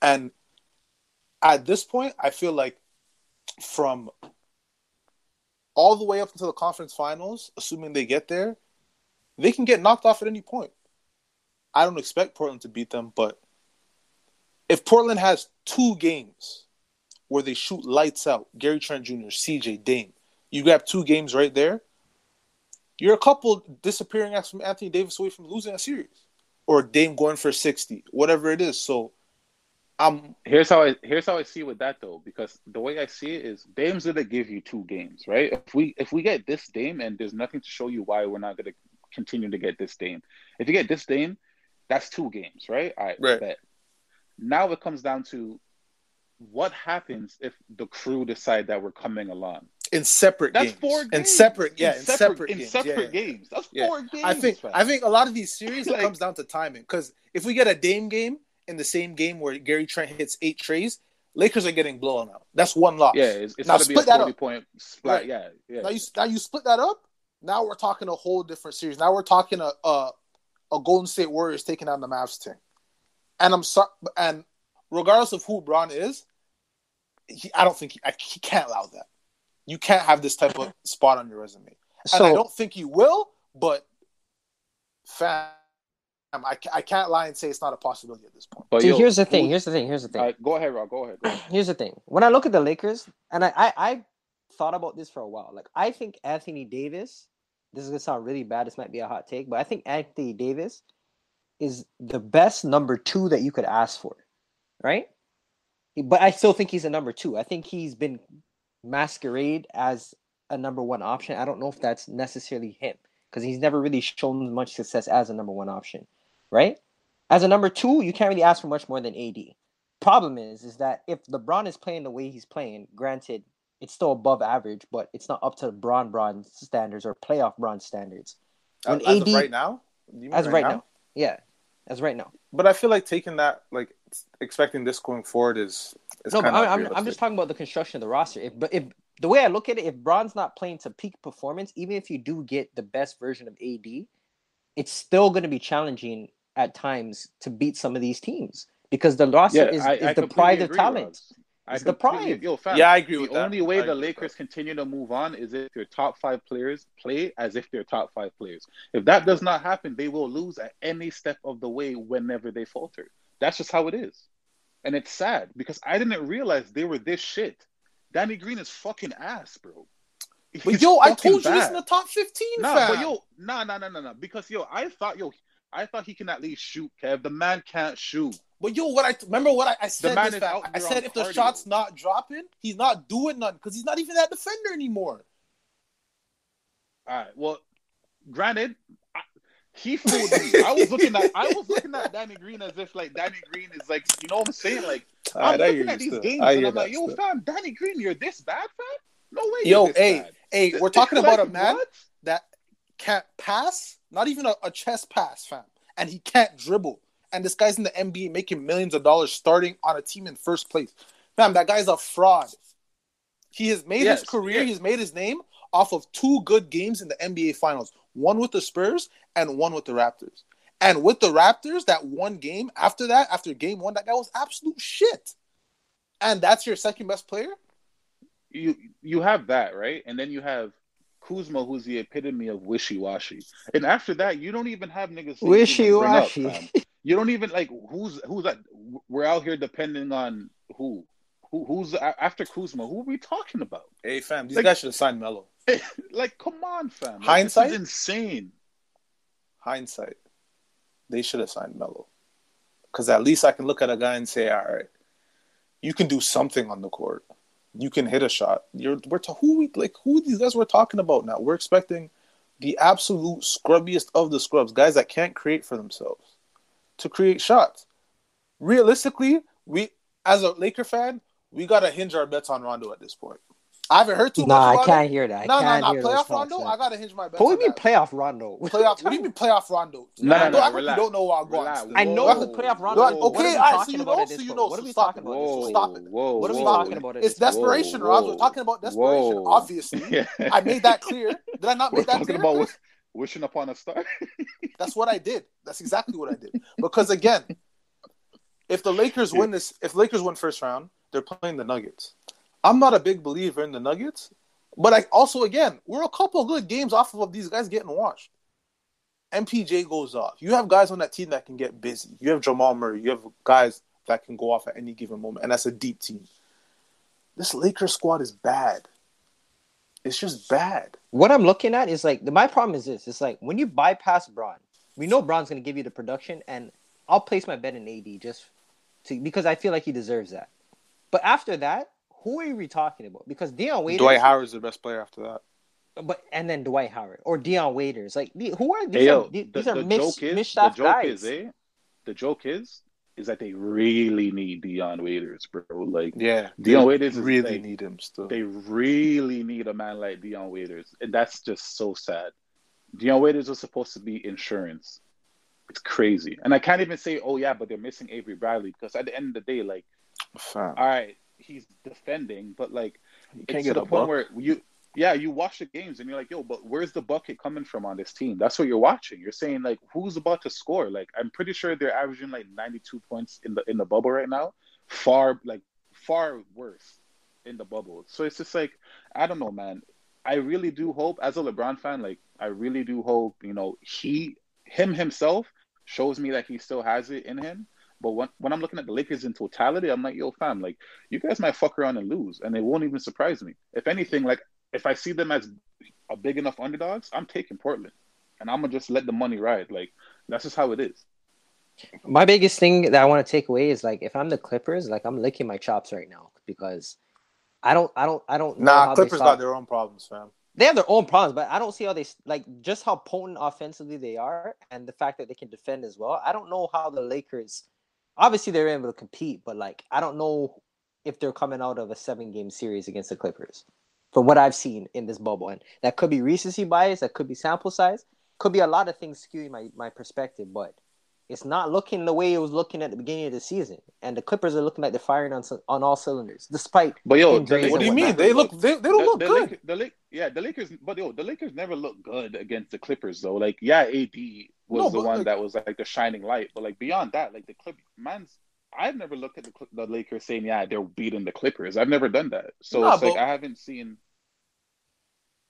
And at this point, I feel like from all the way up until the conference finals, assuming they get there, they can get knocked off at any point. I don't expect Portland to beat them, but if Portland has two games where they shoot lights out, Gary Trent Jr., CJ, Dame, you grab two games right there, you're a couple disappearing acts from Anthony Davis away from losing a series. Or Dame going for 60, whatever it is. So I'm
Here's how I here's how I see with that though, because the way I see it is Dame's gonna give you two games, right? If we if we get this Dame and there's nothing to show you why we're not gonna continue to get this Dame. If you get this Dame, that's two games, right? I
Right.
bet. Now it comes down to what happens if the crew decide that we're coming along.
in separate
That's
games.
four
In
games.
separate, yeah, in, separate,
in
games.
separate
yeah, yeah.
games. That's
Yeah.
four games.
I think
fam.
I think a lot of these series it comes down to timing. Because if we get a Dame game in the same game where Gary Trent hits eight trays, Lakers are getting blown out. That's one loss.
yeah, it's, it's
Now
gonna be a
split
forty point splat.
Right.
Yeah, yeah.
Now you now you split that up. Now we're talking a whole different series. Now we're talking a a, a Golden State Warriors taking on the Mavs team. And I'm sorry, and regardless of who Bron is, he, I don't think he, I, he can't allow that. You can't have this type of spot on your resume. And I don't think he will, but fam, I, I can't lie and say it's not a possibility at this point.
but
see,
yo,
here's the thing. Here's the thing. Here's the thing.
all right, go ahead, Rob. Go ahead. Go ahead.
here's the thing. When I look at the Lakers, and I, I, I thought about this for a while. Like I think Anthony Davis. This is gonna sound really bad. This might be a hot take, but I think Anthony Davis is the best number two that you could ask for, right? But I still think he's a number two. I think he's been masquerade as a number one option. I don't know if that's necessarily him because he's never really shown much success as a number one option, right? As a number two, you can't really ask for much more than AD. Problem is, is that if LeBron is playing the way he's playing, granted, it's still above average, but it's not up to Bron Bron standards or playoff Bron standards.
When as, AD, of right now,
as right, right now? now, yeah, as right now.
But I feel like taking that, like expecting this going forward, is, is
no. But I'm, I'm just talking about the construction of the roster. If but if the way I look at it, if Bron's not playing to peak performance, even if you do get the best version of AD, it's still going to be challenging at times to beat some of these teams because the roster yeah, is, I, is I deprived of talent. Ross. I the prime.
Yo, fam, yeah, I agree. The only that. way the Lakers continue to move on is if their top five players play as if they're top five players. If that does not happen, they will lose at any step of the way whenever they falter. That's just how it is, and it's sad because I didn't realize they were this shit. Danny Green is fucking ass, bro.
He's but yo, I told you bad. this in the top fifteen.
Nah, fam. but yo, nah, nah, nah, nah, nah. Because yo, I thought yo, I thought he can at least shoot. Kev, the man can't shoot.
But yo, what I remember what I, I said this I said if cardio. the shot's not dropping, he's not doing nothing because he's not even that defender anymore.
All right. Well, granted, I, he fooled me. I was looking at I was looking at Danny Green as if like Danny Green is like you know what I'm saying like I'm right, looking at these still. games and I'm like yo still. fam Danny Green you're this bad fam no way
yo hey bad. hey we're talking about like, a man what? Can't pass not even a, a chest pass fam and he can't dribble and this guy's in the NBA making millions of dollars starting on a team in first place. Fam, that guy's a fraud. He has made yes, his career, yes. he's made his name off of two good games in the NBA Finals one with the Spurs and one with the Raptors. And with the Raptors, that one game after that, after game one, that guy was absolute shit. And that's your second best player?
You you have that, right? And then you have Kuzma, who's the epitome of wishy washy. And after that, you don't even have niggas
wishy washy.
You don't even like who's who's that. We're out here depending on who. Who, who's after Kuzma? Who are we talking about?
Hey, fam, these like, guys should have signed Melo. *laughs*
like, come on, fam. Like,
Hindsight,
insane.
Hindsight, they should have signed Melo, because at least I can look at a guy and say, all right, you can do something on the court. You can hit a shot. You're we're to, who we like who these guys we're talking about now. We're expecting the absolute scrubbiest of the scrubs, guys that can't create for themselves to create shots. Realistically, we as a Laker fan, we gotta hinge our bets on Rondo at this point. I haven't heard too
nah,
much.
Nah, I can't hear that. No, no, no.
Playoff Rondo, I gotta hinge my bets.
What do you mean playoff Rondo? *laughs*
Playoff? what do you mean playoff Rondo?
No, no, no.
You don't know what I'm going.
I know the playoff Rondo.
Okay, I see you know. So you know. What are we talking about? Stop it. What are we talking about? It's desperation, Rob. We're talking about desperation. Obviously, *laughs* I made that clear. Did I not make that clear?
Talking about wishing upon a star. *laughs*
That's what I did. That's exactly what I did. Because again, if the Lakers win this, if Lakers win first round, they're playing the Nuggets. I'm not a big believer in the Nuggets, but I also again we're a couple good games off of these guys getting washed. MPJ goes off. You have guys on that team that can get busy. You have Jamal Murray. You have guys that can go off at any given moment, and that's a deep team. This Lakers squad is bad. It's just bad.
What I'm looking at is like my problem is this: it's like when you bypass Bron, we know Bron's going to give you the production, and I'll place my bet in AD just to because I feel like he deserves that. But after that, who are we talking about? Because Dion Waiters,
Dwight Howard's the best player after that.
But and then Dwight Howard or Dion Waiters, like who are these? Hey, yo, are, these the, are the mis, joke is, the joke guys.
is, eh? The joke is, is that they really need Dion Waiters, bro. Like,
yeah,
Dion Waiters
really
like,
need him still.
They really need a man like Dion Waiters, and that's just so sad. Dion Waiters was supposed to be insurance. It's crazy. And I can't even say, oh yeah, but they're missing Avery Bradley because at the end of the day, like, Fam. all right, he's defending, but like, you can't get to the point buck. where you, yeah, you watch the games and you're like, yo, but where's the bucket coming from on this team? That's what you're watching. You're saying like, who's about to score? Like, I'm pretty sure they're averaging like 92 points in the in the bubble right now. Far like far worse in the bubble. So it's just like, I don't know, man. I really do hope, as a LeBron fan, like I really do hope, you know, he him himself shows me that he still has it in him. But when, when I'm looking at the Lakers in totality, I'm like, yo, fam, like you guys might fuck around and lose, and it won't even surprise me. If anything, like if I see them as a big enough underdogs, I'm taking Portland, and I'm gonna just let the money ride. Like that's just how it is.
My biggest thing that I want to take away is like if I'm the Clippers, like I'm licking my chops right now because I don't, I don't, I don't. know
Nah,
how
Clippers got their own problems, fam.
They have their own problems, but I don't see how they like just how potent offensively they are, and the fact that they can defend as well. I don't know how the Lakers. Obviously, they're able to compete, but like I don't know if they're coming out of a seven-game series against the Clippers. From what I've seen in this bubble, and that could be recency bias, that could be sample size, could be a lot of things skewing my my perspective, but it's not looking the way it was looking at the beginning of the season. And the Clippers are looking like they're firing on on all cylinders, despite
But yo, the
What do you mean? They look they, they don't
the,
look
the
good.
Lak- the Lak- yeah, the Lakers, but yo, the Lakers never look good against the Clippers though. Like, yeah, AD was
No,
the one
like-
that was like the shining light, but like beyond that, like the Clip man's. I've never looked at the the Lakers saying, yeah, they're beating the Clippers. I've never done that, so
Nah,
it's like I haven't seen.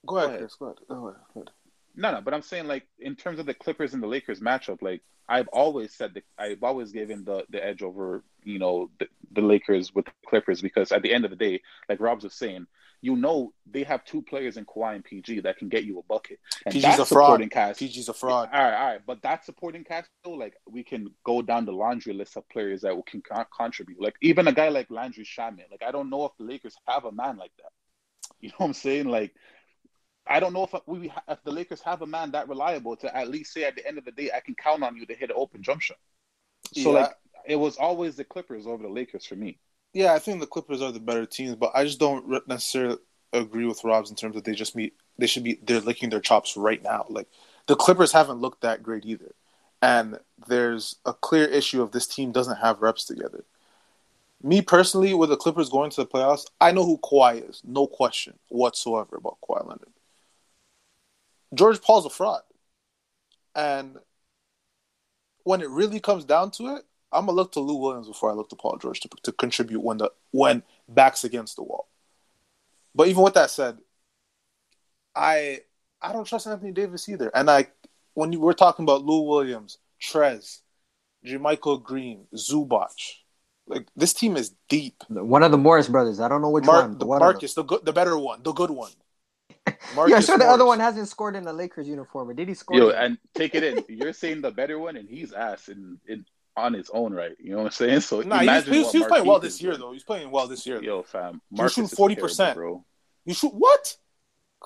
Go ahead,
Go ahead.
Chris. Go ahead. Go ahead.
No, no, but I'm saying like in terms of the Clippers and the Lakers matchup, like I've always said that I've always given the the edge over you know the, the Lakers with the Clippers because at the end of the day, like Robs was saying, you know they have two players in Kawhi and PG that can get you a bucket. And
PG's a fraud.
cast.
PG's a fraud.
All right, all right, but that supporting cast though, like we can go down the laundry list of players that can con- contribute. Like even a guy like Landry Shamet. Like I don't know if the Lakers have a man like that. You know what I'm saying? Like I don't know if we if the Lakers have a man that reliable to at least say at the end of the day I can count on you to hit an open jump shot. So
Yeah.
like it was always the Clippers over the Lakers for me.
Yeah, I think the Clippers are the better teams, but I just don't necessarily agree with Rob's in terms of they just meet they should be they're licking their chops right now. Like the Clippers haven't looked that great either, and there's a clear issue of this team doesn't have reps together. Me personally, with the Clippers going to the playoffs, I know who Kawhi is, no question whatsoever about Kawhi Leonard. George Paul's a fraud, and when it really comes down to it, I'm gonna look to Lou Williams before I look to Paul George to, to contribute when the when backs against the wall. But even with that said, I I don't trust Anthony Davis either. And I when you were talking about Lou Williams, Trez, JaMychal Green, Zubac, like this team is deep.
one of the Morris brothers. I don't know which one.
the
one.
Marcus, the good, the better one, the good one. *laughs*
Yeah, I'm sure the other one hasn't scored in a Lakers uniform. Or did he score?
Yo,
in-
and take it in. You're saying the better one, and he's ass in, in on his own right. You know what I'm saying? So
Nah, he was,
imagine
he was,
what
he was playing well this year
doing.
though. He's playing well this year.
Yo, fam,
He
Marcus
shooting
is
40%.
bro.
You shoot what?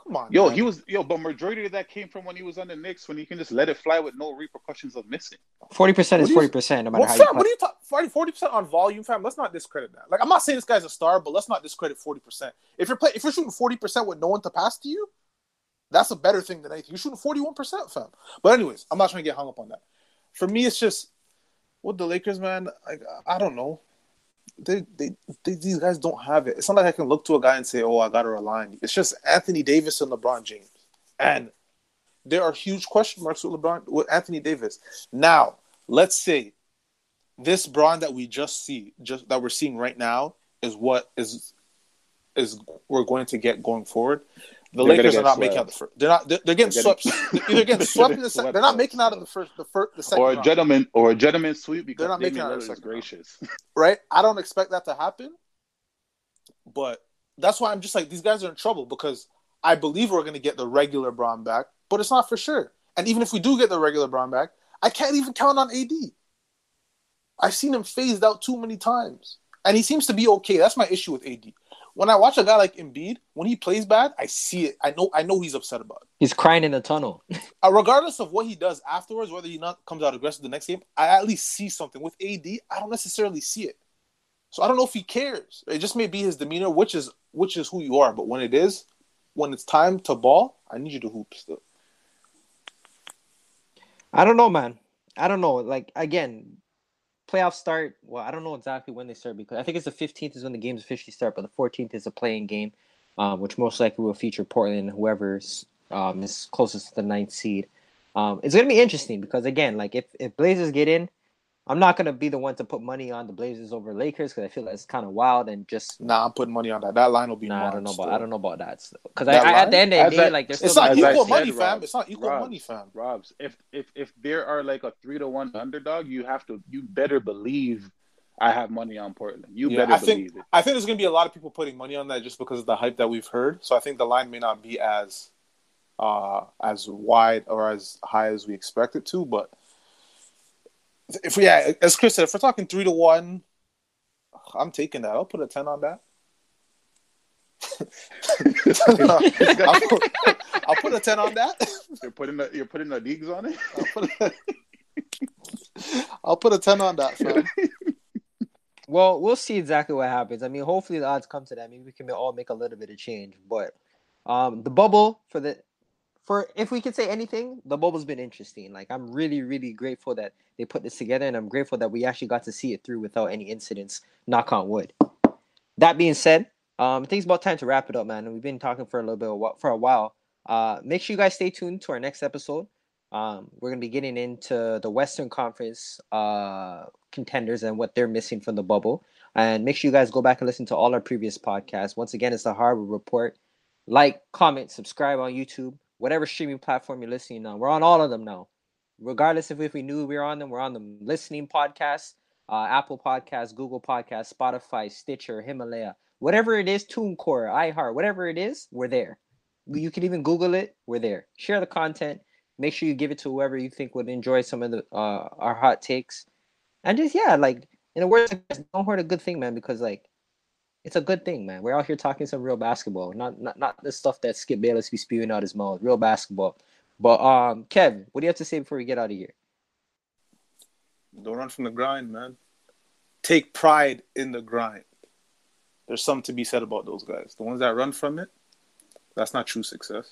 Come on,
Yo,
man.
he was yo, but majority of that came from when he was on the Knicks when he can just let it fly with no repercussions of missing.
Forty percent is forty percent, no matter
Well,
how
fam,
you
what
play.
are you talking? 40 percent on volume, fam. Let's not discredit that. Like, I'm not saying this guy's a star, but let's not discredit forty percent. If you're play, if you're shooting forty percent with no one to pass to you, that's a better thing than anything. You're shooting forty one percent, fam. But anyways, I'm not trying to get hung up on that. For me, it's just with the Lakers, man. Like, I don't know. They, they, these guys don't have it. It's not like I can look to a guy and say, "Oh, I got to you." It's just Anthony Davis and LeBron James, and there are huge question marks with LeBron with Anthony Davis. Now, let's say this Bron that we just see, just that we're seeing right now, is what is is we're going to get going forward. The
They're
Lakers are not making out the first. They're not. They're, they're getting
They're
swept. They're either getting *laughs* swept in the second. They're not making out of the first. The first. The second.
Or a
round,
gentleman or a gentleman sweep because
They're not making
Damian
out of the second round.
gracious. *laughs*
right? I don't expect that to happen, but that's why I'm just like these guys are in trouble because I believe we're going to get the regular Bron back, but it's not for sure. And even if we do get the regular Bron back, I can't even count on AD. I've seen him phased out too many times, and he seems to be okay. That's my issue with AD. When I watch a guy like Embiid, when he plays bad, I see it. I know. I know he's upset about it.
He's crying in the tunnel. *laughs*
Uh, regardless of what he does afterwards, whether he not comes out aggressive the next game, I at least see something. With AD, I don't necessarily see it. So I don't know if he cares. It just may be his demeanor, which is which is who you are. But when it is, when it's time to ball, I need you to hoop still.
I don't know, man. I don't know. Like again, playoffs start. Well, I don't know exactly when they start because I think it's the fifteenth is when the games officially start, but the fourteenth is a playing game, um, which most likely will feature Portland, whoever's um, is closest to the ninth seed. Um, it's gonna be interesting because again, like if if Blazers get in, I'm not gonna be the one to put money on the Blazers over Lakers because I feel that's kind of wild and just.
Nah, I'm putting money on that. That line will be.
Nah, I don't know
monster.
about I don't know about that because I, I, at the end of the day,
I-
like there's
It's
still
not
As
gonna
I
be-
equal
said,
money, fam.
Rob,
It's not equal
Rob,
money, fam.
Robs, if if if there are like a three to one underdog, you have to you better believe I have money on Portland. You
Yeah,
better
I think
believe it.
I think there's gonna be a lot of people putting money on that just because of the hype that we've heard. So I think the line may not be as uh as wide or as high as we expect it to, but if we, yeah, as Chris said, if we're talking three to one, I'm taking that. I'll put a ten on that. *laughs* I'll, put, I'll, put, a ten on that.
You're putting the you're putting the leagues on it.
I'll put a, I'll put a ten on that, fam.
Well, we'll see exactly what happens. I mean, hopefully the odds come to that. Maybe we can all make a little bit of change. But um, the bubble for the for if we could say anything, the bubble's been interesting. Like I'm really, really grateful that they put this together, and I'm grateful that we actually got to see it through without any incidents. Knock on wood. That being said, um, I think it's about time to wrap it up, man. We've been talking for a little bit for a while. Uh, make sure you guys stay tuned to our next episode. Um, we're gonna be getting into the Western Conference uh, contenders and what they're missing from the bubble. And make sure you guys go back and listen to all our previous podcasts. Once again, it's the Hardwood Report. Like, comment, subscribe on YouTube, whatever streaming platform you're listening on. We're on all of them now. Regardless of if we knew we were on them, we're on them listening podcasts, uh, Apple Podcasts, Google Podcasts, Spotify, Stitcher, Himalaya, whatever it is, TuneCore, iHeart, whatever it is, we're there. You can even Google it. We're there. Share the content. Make sure you give it to whoever you think would enjoy some of the uh, our hot takes, and just yeah, like in a word, don't hurt a good thing, man, because like it's a good thing, man. We're out here talking some real basketball, not not not the stuff that Skip Bayless be spewing out his mouth. Real basketball. But um, Kev, what do you have to say before we get out of here?
Don't run from the grind, man. Take pride in the grind. There's something to be said about those guys. The ones that run from it, that's not true success.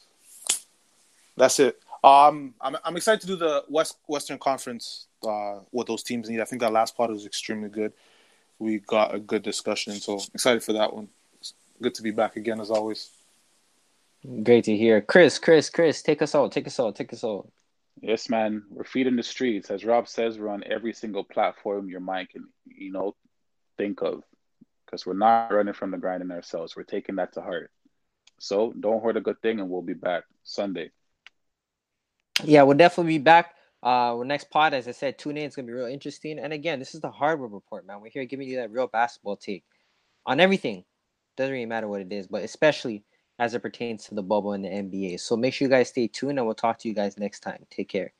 That's it. Um, I'm I'm excited to do the West Western Conference. Uh, what those teams need. I think that last part was extremely good. We got a good discussion, so excited for that one. It's good to be back again as always.
Great to hear, Chris. Chris, Chris, take us out. Take us out. Take us out.
Yes, man. We're feeding the streets. As Rob says, we're on every single platform your mind can, you know, think of. Because we're not running from the grinding ourselves. We're taking that to heart. So don't hoard a good thing, and we'll be back Sunday
yeah, we'll definitely be back. Uh, next pod, as I said, tune in. It's gonna be real interesting. And again, this is the hardwood report, man. We're here giving you that real basketball take on everything. Doesn't really matter what it is, but especially as it pertains to the bubble and the NBA. So make sure you guys stay tuned, and we'll talk to you guys next time. Take care.